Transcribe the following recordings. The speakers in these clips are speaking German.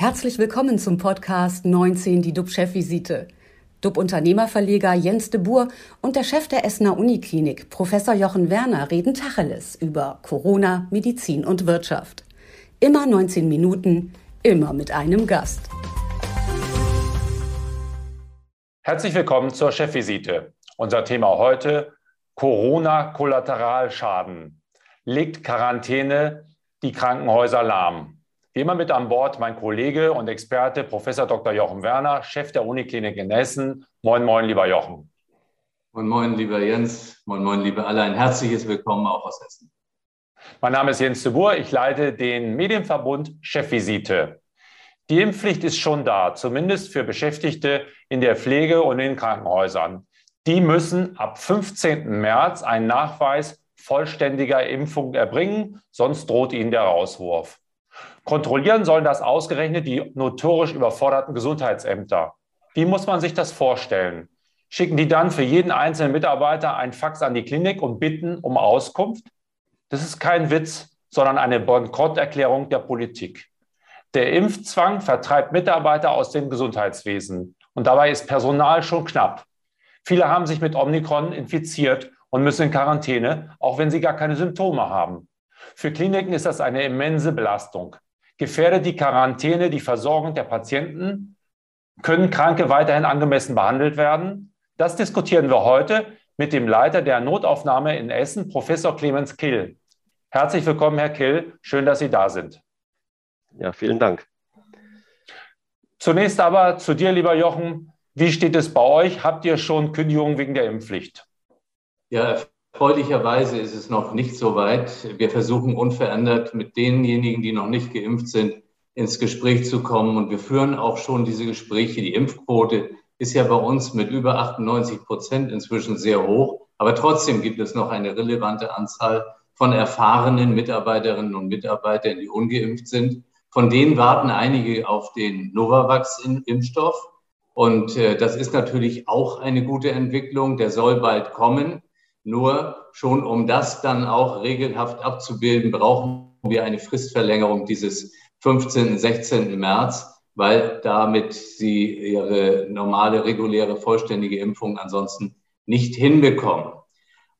Herzlich willkommen zum Podcast 19, die DUB-Chefvisite. DUB-Unternehmerverleger Jens de Boer und der Chef der Essener Uniklinik, Professor Jochen Werner, reden Tacheles über Corona, Medizin und Wirtschaft. Immer 19 Minuten, immer mit einem Gast. Herzlich willkommen zur Chefvisite. Unser Thema heute Corona-Kollateralschaden. Legt Quarantäne die Krankenhäuser lahm? Immer mit an Bord mein Kollege und Experte Professor Dr. Jochen Werner, Chef der Uniklinik in Essen. Moin, moin, lieber Jochen. Moin, moin, lieber Jens. Moin, moin, liebe alle. Ein herzliches Willkommen auch aus Essen. Mein Name ist Jens de Boer. Ich leite den Medienverbund Chefvisite. Die Impfpflicht ist schon da, zumindest für Beschäftigte in der Pflege und in Krankenhäusern. Die müssen ab 15. März einen Nachweis vollständiger Impfung erbringen, sonst droht ihnen der Rauswurf. Kontrollieren sollen das ausgerechnet die notorisch überforderten Gesundheitsämter. Wie muss man sich das vorstellen? Schicken die dann für jeden einzelnen Mitarbeiter ein Fax an die Klinik und bitten um Auskunft? Das ist kein Witz, sondern eine Bankrotterklärung der Politik. Der Impfzwang vertreibt Mitarbeiter aus dem Gesundheitswesen. Und dabei ist Personal schon knapp. Viele haben sich mit Omikron infiziert und müssen in Quarantäne, auch wenn sie gar keine Symptome haben. Für Kliniken ist das eine immense Belastung. Gefährdet die Quarantäne die Versorgung der Patienten? Können Kranke weiterhin angemessen behandelt werden? Das diskutieren wir heute mit dem Leiter der Notaufnahme in Essen, Professor Clemens Kill. Herzlich willkommen, Herr Kill. Schön, dass Sie da sind. Ja, vielen Dank. Zunächst aber zu dir, lieber Jochen. Wie steht es bei euch? Habt ihr schon Kündigungen wegen der Impfpflicht? Ja, Erfreulicherweise ist es noch nicht so weit. Wir versuchen unverändert mit denjenigen, die noch nicht geimpft sind, ins Gespräch zu kommen. Und wir führen auch schon diese Gespräche. Die Impfquote ist ja bei uns mit über 98 Prozent inzwischen sehr hoch. Aber trotzdem gibt es noch eine relevante Anzahl von erfahrenen Mitarbeiterinnen und Mitarbeitern, die ungeimpft sind. Von denen warten einige auf den Novavax-Impfstoff. Und äh, das ist natürlich auch eine gute Entwicklung. Der soll bald kommen. Nur schon um das dann auch regelhaft abzubilden, brauchen wir eine Fristverlängerung dieses 15., 16. März, weil damit sie ihre normale, reguläre, vollständige Impfung ansonsten nicht hinbekommen.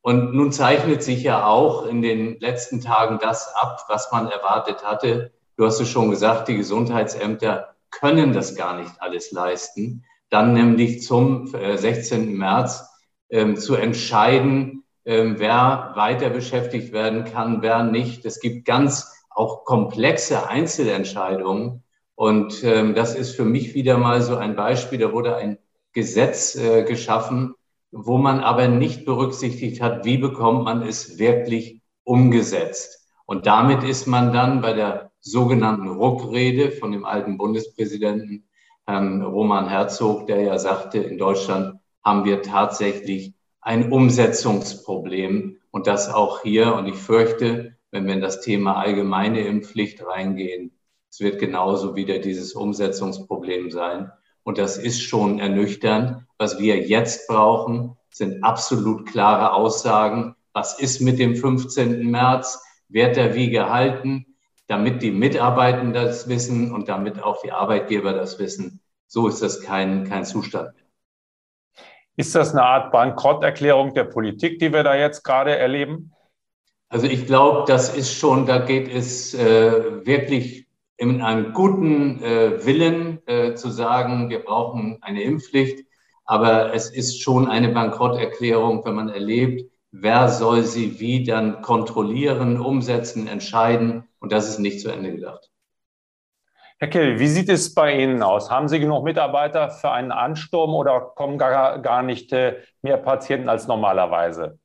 Und nun zeichnet sich ja auch in den letzten Tagen das ab, was man erwartet hatte. Du hast es schon gesagt, die Gesundheitsämter können das gar nicht alles leisten. Dann nämlich zum 16. Äh, März ähm, zu entscheiden, wer weiter beschäftigt werden kann, wer nicht. Es gibt ganz auch komplexe Einzelentscheidungen. Und ähm, das ist für mich wieder mal so ein Beispiel. Da wurde ein Gesetz äh, geschaffen, wo man aber nicht berücksichtigt hat, wie bekommt man es wirklich umgesetzt. Und damit ist man dann bei der sogenannten Ruckrede von dem alten Bundespräsidenten Herrn Roman Herzog, der ja sagte, in Deutschland haben wir tatsächlich ein Umsetzungsproblem und das auch hier. Und ich fürchte, wenn wir in das Thema allgemeine Impfpflicht reingehen, es wird genauso wieder dieses Umsetzungsproblem sein. Und das ist schon ernüchternd. Was wir jetzt brauchen, sind absolut klare Aussagen. Was ist mit dem 15. März? Wird er wie gehalten? Damit die Mitarbeitenden das wissen und damit auch die Arbeitgeber das wissen. So ist das kein, kein Zustand. Ist das eine Art Bankrotterklärung der Politik, die wir da jetzt gerade erleben? Also ich glaube, das ist schon, da geht es äh, wirklich in einem guten äh, Willen äh, zu sagen, wir brauchen eine Impfpflicht. Aber es ist schon eine Bankrotterklärung, wenn man erlebt, wer soll sie wie dann kontrollieren, umsetzen, entscheiden. Und das ist nicht zu Ende gedacht. Herr Kell, wie sieht es bei Ihnen aus? Haben Sie genug Mitarbeiter für einen Ansturm oder kommen gar, gar nicht äh, mehr Patienten als normalerweise?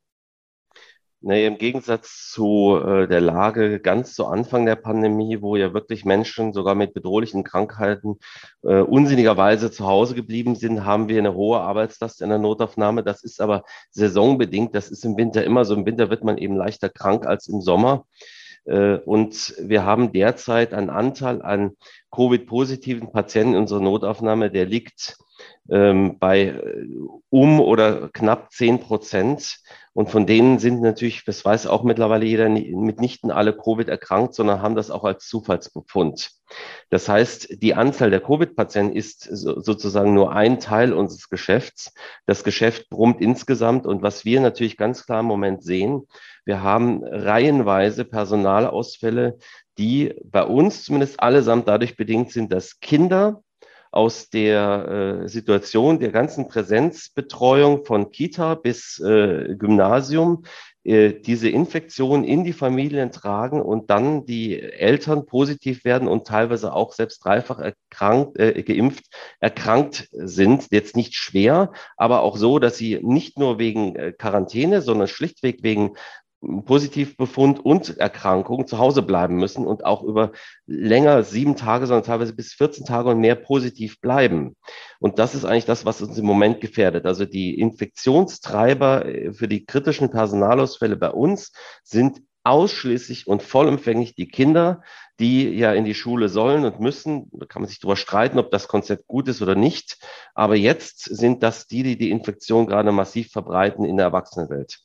Nee, im Gegensatz zu äh, der Lage ganz zu Anfang der Pandemie, wo ja wirklich Menschen sogar mit bedrohlichen Krankheiten äh, unsinnigerweise zu Hause geblieben sind, haben wir eine hohe Arbeitslast in der Notaufnahme. Das ist aber saisonbedingt. Das ist im Winter immer so. Im Winter wird man eben leichter krank als im Sommer. Äh, und wir haben derzeit einen Anteil an Covid-positiven Patienten in unserer Notaufnahme, der liegt ähm, bei äh, um oder knapp zehn Prozent. Und von denen sind natürlich, das weiß auch mittlerweile jeder, mitnichten alle Covid erkrankt, sondern haben das auch als Zufallsbefund. Das heißt, die Anzahl der Covid-Patienten ist sozusagen nur ein Teil unseres Geschäfts. Das Geschäft brummt insgesamt. Und was wir natürlich ganz klar im Moment sehen, wir haben reihenweise Personalausfälle, die bei uns zumindest allesamt dadurch bedingt sind, dass Kinder aus der äh, Situation der ganzen Präsenzbetreuung von Kita bis äh, Gymnasium äh, diese Infektion in die Familien tragen und dann die Eltern positiv werden und teilweise auch selbst dreifach erkrankt, äh, geimpft erkrankt sind. Jetzt nicht schwer, aber auch so, dass sie nicht nur wegen äh, Quarantäne, sondern schlichtweg wegen Positivbefund und Erkrankung zu Hause bleiben müssen und auch über länger sieben Tage, sondern teilweise bis 14 Tage und mehr positiv bleiben. Und das ist eigentlich das, was uns im Moment gefährdet. Also die Infektionstreiber äh, für die kritischen Personalausfälle bei uns sind ausschließlich und vollumfänglich die Kinder, die ja in die Schule sollen und müssen. Da kann man sich darüber streiten, ob das Konzept gut ist oder nicht. Aber jetzt sind das die, die die Infektion gerade massiv verbreiten in der Erwachsenenwelt.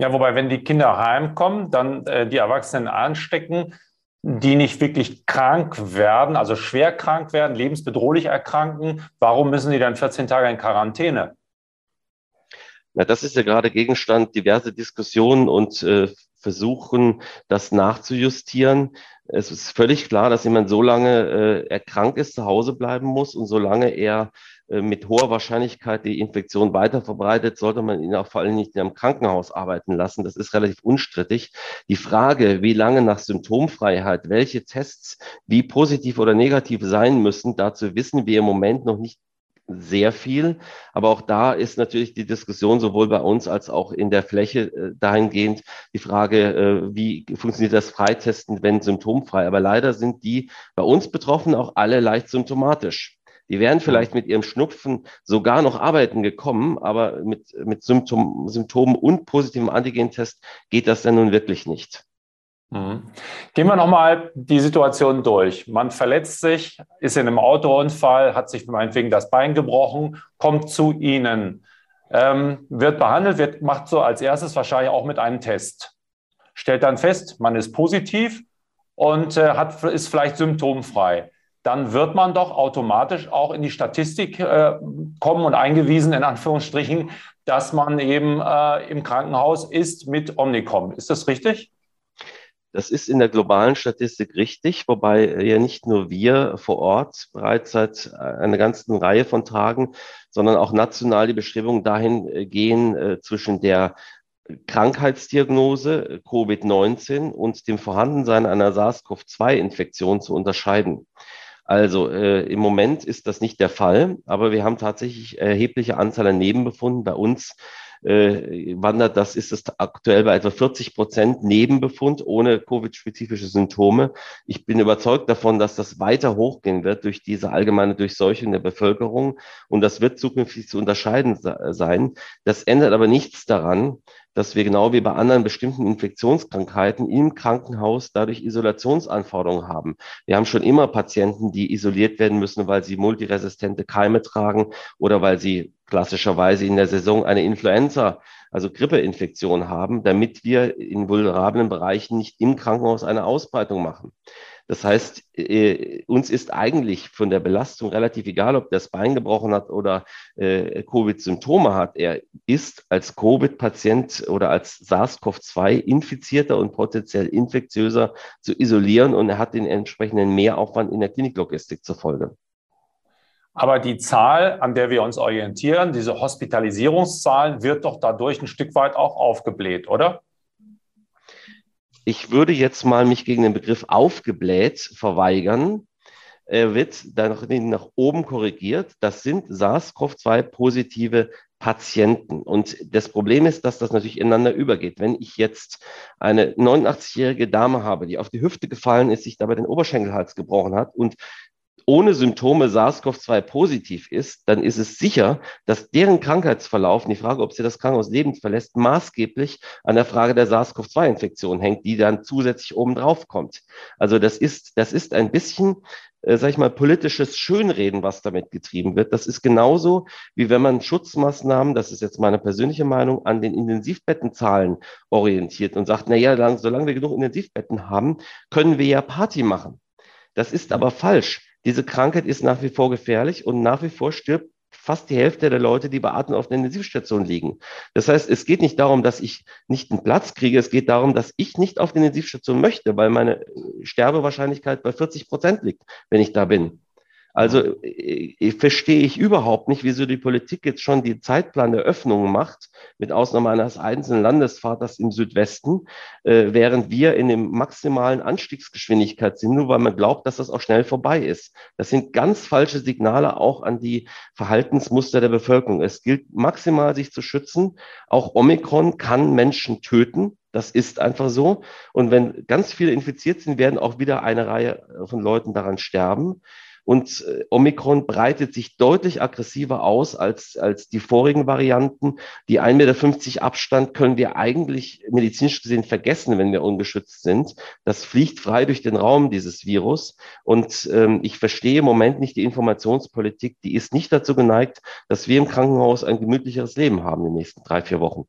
Ja, wobei, wenn die Kinder heimkommen, dann äh, die Erwachsenen anstecken, die nicht wirklich krank werden, also schwer krank werden, lebensbedrohlich erkranken, warum müssen die dann 14 Tage in Quarantäne? Na, das ist ja gerade Gegenstand diverse Diskussionen und äh, versuchen, das nachzujustieren. Es ist völlig klar, dass jemand so lange äh, er krank ist, zu Hause bleiben muss und solange er mit hoher Wahrscheinlichkeit die Infektion weiter verbreitet, sollte man ihn auch vor allem nicht in einem Krankenhaus arbeiten lassen. Das ist relativ unstrittig. Die Frage, wie lange nach Symptomfreiheit, welche Tests wie positiv oder negativ sein müssen, dazu wissen wir im Moment noch nicht sehr viel. Aber auch da ist natürlich die Diskussion sowohl bei uns als auch in der Fläche äh, dahingehend die Frage, äh, wie funktioniert das Freitesten, wenn symptomfrei. Aber leider sind die bei uns Betroffenen auch alle leicht symptomatisch. Die wären vielleicht mit ihrem Schnupfen sogar noch arbeiten gekommen, aber mit, mit Symptom, Symptomen und positivem Antigentest geht das dann nun wirklich nicht. Mhm. Gehen wir nochmal die Situation durch. Man verletzt sich, ist in einem Autounfall, hat sich meinetwegen das Bein gebrochen, kommt zu Ihnen, ähm, wird behandelt, wird, macht so als erstes wahrscheinlich auch mit einem Test. Stellt dann fest, man ist positiv und äh, hat, ist vielleicht symptomfrei dann wird man doch automatisch auch in die Statistik äh, kommen und eingewiesen, in Anführungsstrichen, dass man eben äh, im Krankenhaus ist mit Omnicom. Ist das richtig? Das ist in der globalen Statistik richtig, wobei ja nicht nur wir vor Ort bereits seit einer ganzen Reihe von Tagen, sondern auch national die Bestrebungen dahin äh, gehen, äh, zwischen der Krankheitsdiagnose Covid-19 und dem Vorhandensein einer SARS-CoV-2-Infektion zu unterscheiden. Also äh, im Moment ist das nicht der Fall, aber wir haben tatsächlich erhebliche Anzahl an Nebenbefunden. Bei uns äh, wandert das, ist es aktuell bei etwa 40 Prozent Nebenbefund ohne Covid-spezifische Symptome. Ich bin überzeugt davon, dass das weiter hochgehen wird durch diese allgemeine Durchseuchung der Bevölkerung und das wird zukünftig zu unterscheiden sein. Das ändert aber nichts daran, dass wir genau wie bei anderen bestimmten Infektionskrankheiten im Krankenhaus dadurch Isolationsanforderungen haben. Wir haben schon immer Patienten, die isoliert werden müssen, weil sie multiresistente Keime tragen oder weil sie klassischerweise in der Saison eine Influenza, also Grippeinfektion haben, damit wir in vulnerablen Bereichen nicht im Krankenhaus eine Ausbreitung machen. Das heißt, äh, uns ist eigentlich von der Belastung relativ egal, ob das Bein gebrochen hat oder äh, Covid-Symptome hat. Er ist als Covid-Patient oder als SARS-CoV-2-Infizierter und potenziell infektiöser zu isolieren und er hat den entsprechenden Mehraufwand in der Kliniklogistik zur Folge. Aber die Zahl, an der wir uns orientieren, diese Hospitalisierungszahl, wird doch dadurch ein Stück weit auch aufgebläht, oder? Ich würde jetzt mal mich gegen den Begriff aufgebläht verweigern. Er wird dann nach oben korrigiert. Das sind SARS-CoV-2-positive Patienten. Und das Problem ist, dass das natürlich ineinander übergeht. Wenn ich jetzt eine 89-jährige Dame habe, die auf die Hüfte gefallen ist, sich dabei den Oberschenkelhals gebrochen hat und ohne Symptome SARS-CoV-2 positiv ist, dann ist es sicher, dass deren Krankheitsverlauf, die Frage, ob sie das Krankenhaus lebend verlässt, maßgeblich an der Frage der SARS-CoV-2-Infektion hängt, die dann zusätzlich obendrauf kommt. Also das ist, das ist ein bisschen äh, sag ich mal, politisches Schönreden, was damit getrieben wird. Das ist genauso, wie wenn man Schutzmaßnahmen, das ist jetzt meine persönliche Meinung, an den Intensivbettenzahlen orientiert und sagt, na ja, solange wir genug Intensivbetten haben, können wir ja Party machen. Das ist aber falsch. Diese Krankheit ist nach wie vor gefährlich und nach wie vor stirbt fast die Hälfte der Leute, die beatmet auf der Intensivstation liegen. Das heißt, es geht nicht darum, dass ich nicht einen Platz kriege, es geht darum, dass ich nicht auf der Intensivstation möchte, weil meine Sterbewahrscheinlichkeit bei 40 Prozent liegt, wenn ich da bin. Also ich, äh, verstehe ich überhaupt nicht, wieso die Politik jetzt schon die Zeitplan der Öffnung macht, mit Ausnahme eines einzelnen Landesvaters im Südwesten, äh, während wir in dem maximalen Anstiegsgeschwindigkeit sind, nur weil man glaubt, dass das auch schnell vorbei ist. Das sind ganz falsche Signale auch an die Verhaltensmuster der Bevölkerung. Es gilt maximal, sich zu schützen. Auch Omikron kann Menschen töten. Das ist einfach so. Und wenn ganz viele infiziert sind, werden auch wieder eine Reihe von Leuten daran sterben. Und äh, Omikron breitet sich deutlich aggressiver aus als, als die vorigen Varianten. Die 1,50 Meter Abstand können wir eigentlich medizinisch gesehen vergessen, wenn wir ungeschützt sind. Das fliegt frei durch den Raum, dieses Virus. Und ähm, ich verstehe im Moment nicht die Informationspolitik. Die ist nicht dazu geneigt, dass wir im Krankenhaus ein gemütlicheres Leben haben in den nächsten drei, vier Wochen.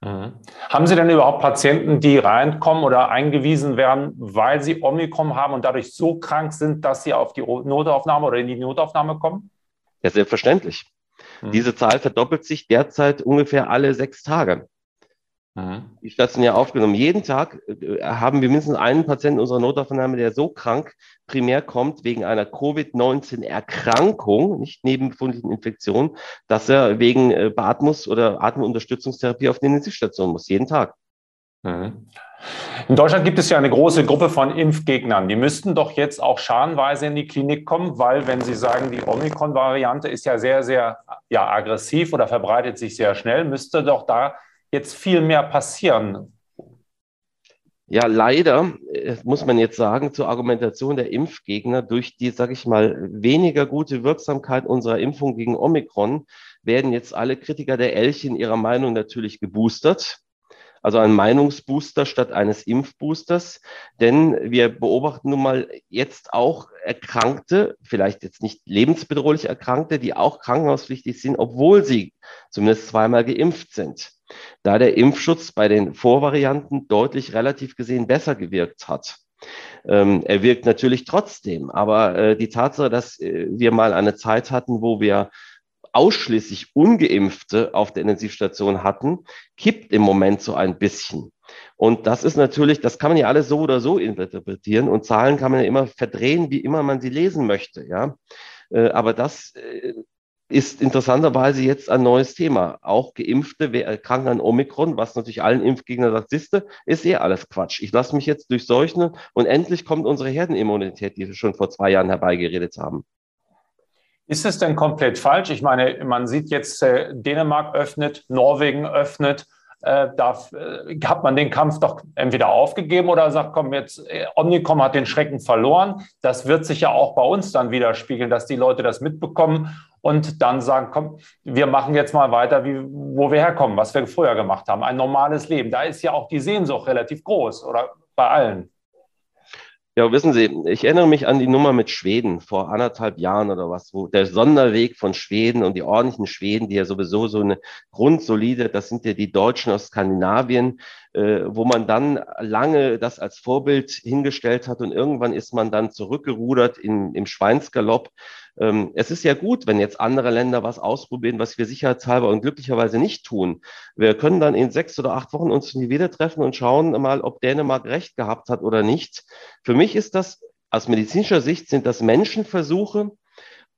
Mhm. Haben Sie denn überhaupt Patienten, die reinkommen oder eingewiesen werden, weil sie Omikron haben und dadurch so krank sind, dass sie auf die Notaufnahme oder in die Notaufnahme kommen? Ja, selbstverständlich. Mhm. Diese Zahl verdoppelt sich derzeit ungefähr alle sechs Tage. Mhm. Die stationär aufgenommen. Jeden Tag äh, haben wir mindestens einen Patienten unserer Notaufnahme, der so krank primär kommt wegen einer Covid-19-Erkrankung, nicht nebenbefundlichen Infektion, dass er wegen äh, Beatmungs- oder Atemunterstützungstherapie auf die Intensivstation muss, jeden Tag. Mhm. In Deutschland gibt es ja eine große Gruppe von Impfgegnern. Die müssten doch jetzt auch scharenweise in die Klinik kommen, weil, wenn Sie sagen, die Omikron-Variante ist ja sehr, sehr ja, aggressiv oder verbreitet sich sehr schnell, müsste doch da jetzt viel mehr passieren. Ja, leider äh, muss man jetzt sagen, zur Argumentation der Impfgegner durch die, sage ich mal, weniger gute Wirksamkeit unserer Impfung gegen Omikron werden jetzt alle Kritiker der Elche in ihrer Meinung natürlich geboostert also ein Meinungsbooster statt eines Impfboosters. Denn wir beobachten nun mal jetzt auch Erkrankte, vielleicht jetzt nicht lebensbedrohlich Erkrankte, die auch krankenhauspflichtig sind, obwohl sie zumindest zweimal geimpft sind. Da der Impfschutz bei den Vorvarianten deutlich relativ gesehen besser gewirkt hat. Ähm, er wirkt natürlich trotzdem, aber äh, die Tatsache, dass äh, wir mal eine Zeit hatten, wo wir ausschließlich ungeimpfte auf der Intensivstation hatten, kippt im Moment so ein bisschen. Und das ist natürlich, das kann man ja alles so oder so interpretieren und Zahlen kann man ja immer verdrehen, wie immer man sie lesen möchte, ja. Äh, aber das äh, ist interessanterweise jetzt ein neues Thema. Auch Geimpfte erkranken an Omikron, was natürlich allen Impfgegnern sagt, siehste, ist eh alles Quatsch. Ich lasse mich jetzt durchseuchen und endlich kommt unsere Herdenimmunität, die wir schon vor zwei Jahren herbeigeredet haben. Ist es denn komplett falsch? Ich meine, man sieht jetzt, äh, Dänemark öffnet, Norwegen öffnet. Äh, da äh, hat man den Kampf doch entweder aufgegeben oder sagt, komm, jetzt äh, Omnicom hat den Schrecken verloren. Das wird sich ja auch bei uns dann widerspiegeln, dass die Leute das mitbekommen und dann sagen, komm, wir machen jetzt mal weiter, wie, wo wir herkommen, was wir früher gemacht haben. Ein normales Leben. Da ist ja auch die Sehnsucht relativ groß oder bei allen. Ja, wissen Sie, ich erinnere mich an die Nummer mit Schweden vor anderthalb Jahren oder was, wo der Sonderweg von Schweden und die ordentlichen Schweden, die ja sowieso so eine grundsolide, das sind ja die Deutschen aus Skandinavien, äh, wo man dann lange das als Vorbild hingestellt hat und irgendwann ist man dann zurückgerudert in, im Schweinsgalopp ähm, es ist ja gut, wenn jetzt andere Länder was ausprobieren, was wir sicherheitshalber und glücklicherweise nicht tun. Wir können dann in sechs oder acht Wochen uns wieder treffen und schauen mal, ob Dänemark recht gehabt hat oder nicht. Für mich ist das aus medizinischer Sicht sind das Menschenversuche,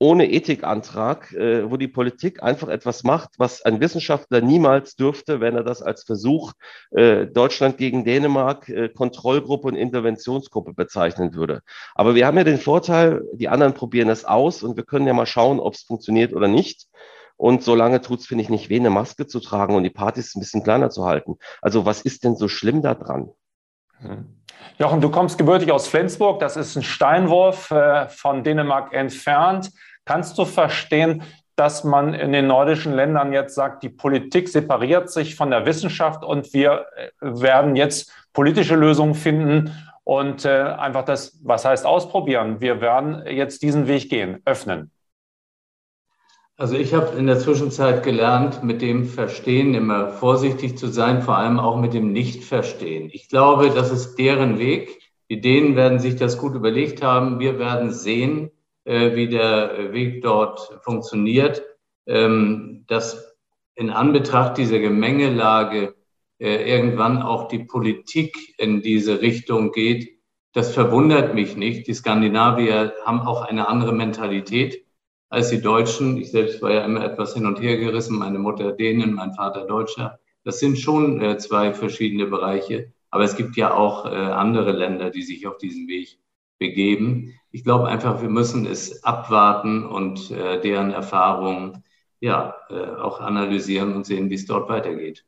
ohne Ethikantrag, äh, wo die Politik einfach etwas macht, was ein Wissenschaftler niemals dürfte, wenn er das als Versuch äh, Deutschland gegen Dänemark, äh, Kontrollgruppe und Interventionsgruppe bezeichnen würde. Aber wir haben ja den Vorteil, die anderen probieren es aus und wir können ja mal schauen, ob es funktioniert oder nicht. Und solange tut es, finde ich, nicht weh, eine Maske zu tragen und die Partys ein bisschen kleiner zu halten. Also was ist denn so schlimm daran? Hm. Jochen, du kommst gebürtig aus Flensburg. Das ist ein Steinwurf äh, von Dänemark entfernt. Kannst du verstehen, dass man in den nordischen Ländern jetzt sagt, die Politik separiert sich von der Wissenschaft und wir äh, werden jetzt politische Lösungen finden und äh, einfach das, was heißt ausprobieren? Wir werden jetzt diesen Weg gehen, öffnen. Also ich habe in der Zwischenzeit gelernt, mit dem Verstehen immer vorsichtig zu sein, vor allem auch mit dem Nicht-Verstehen. Ich glaube, das ist deren Weg. Die Dänen werden sich das gut überlegt haben. Wir werden sehen, äh, wie der Weg dort funktioniert. Ähm, dass in Anbetracht dieser Gemengelage äh, irgendwann auch die Politik in diese Richtung geht, das verwundert mich nicht. Die Skandinavier haben auch eine andere Mentalität als die Deutschen. Ich selbst war ja immer etwas hin und her gerissen, meine Mutter Dänen, mein Vater Deutscher. Das sind schon äh, zwei verschiedene Bereiche. Aber es gibt ja auch äh, andere Länder, die sich auf diesen Weg begeben. Ich glaube einfach, wir müssen es abwarten und äh, deren Erfahrungen ja äh, auch analysieren und sehen, wie es dort weitergeht.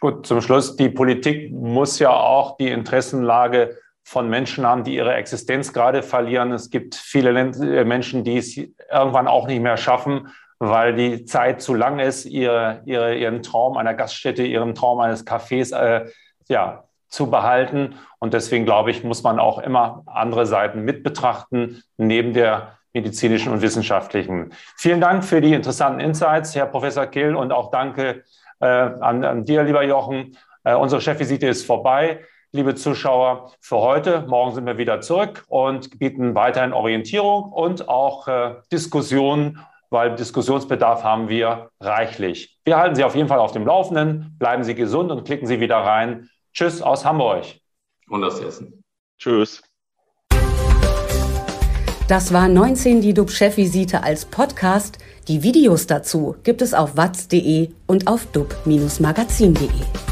Gut, zum Schluss, die Politik muss ja auch die Interessenlage von Menschen haben, die ihre Existenz gerade verlieren. Es gibt viele äh, Menschen, die es irgendwann auch nicht mehr schaffen, weil die Zeit zu lang ist, ihre, ihre, ihren Traum einer Gaststätte, ihren Traum eines Cafés äh, ja, zu behalten. Und deswegen glaube ich, muss man auch immer andere Seiten mit betrachten, neben der medizinischen und wissenschaftlichen. Vielen Dank für die interessanten Insights, Herr Professor Kill, und auch danke äh, an, an dir, lieber Jochen. Äh, unsere Chefvisite ist vorbei liebe Zuschauer, für heute. Morgen sind wir wieder zurück und bieten weiterhin Orientierung und auch äh, Diskussionen, weil Diskussionsbedarf haben wir reichlich. Wir halten Sie auf jeden Fall auf dem Laufenden. Bleiben Sie gesund und klicken Sie wieder rein. Tschüss aus Hamburg. Und aus Essen. Tschüss. Das war 19 die DUB-Chefvisite als Podcast. Die Videos dazu gibt es auf watz.de und auf dub-magazin.de.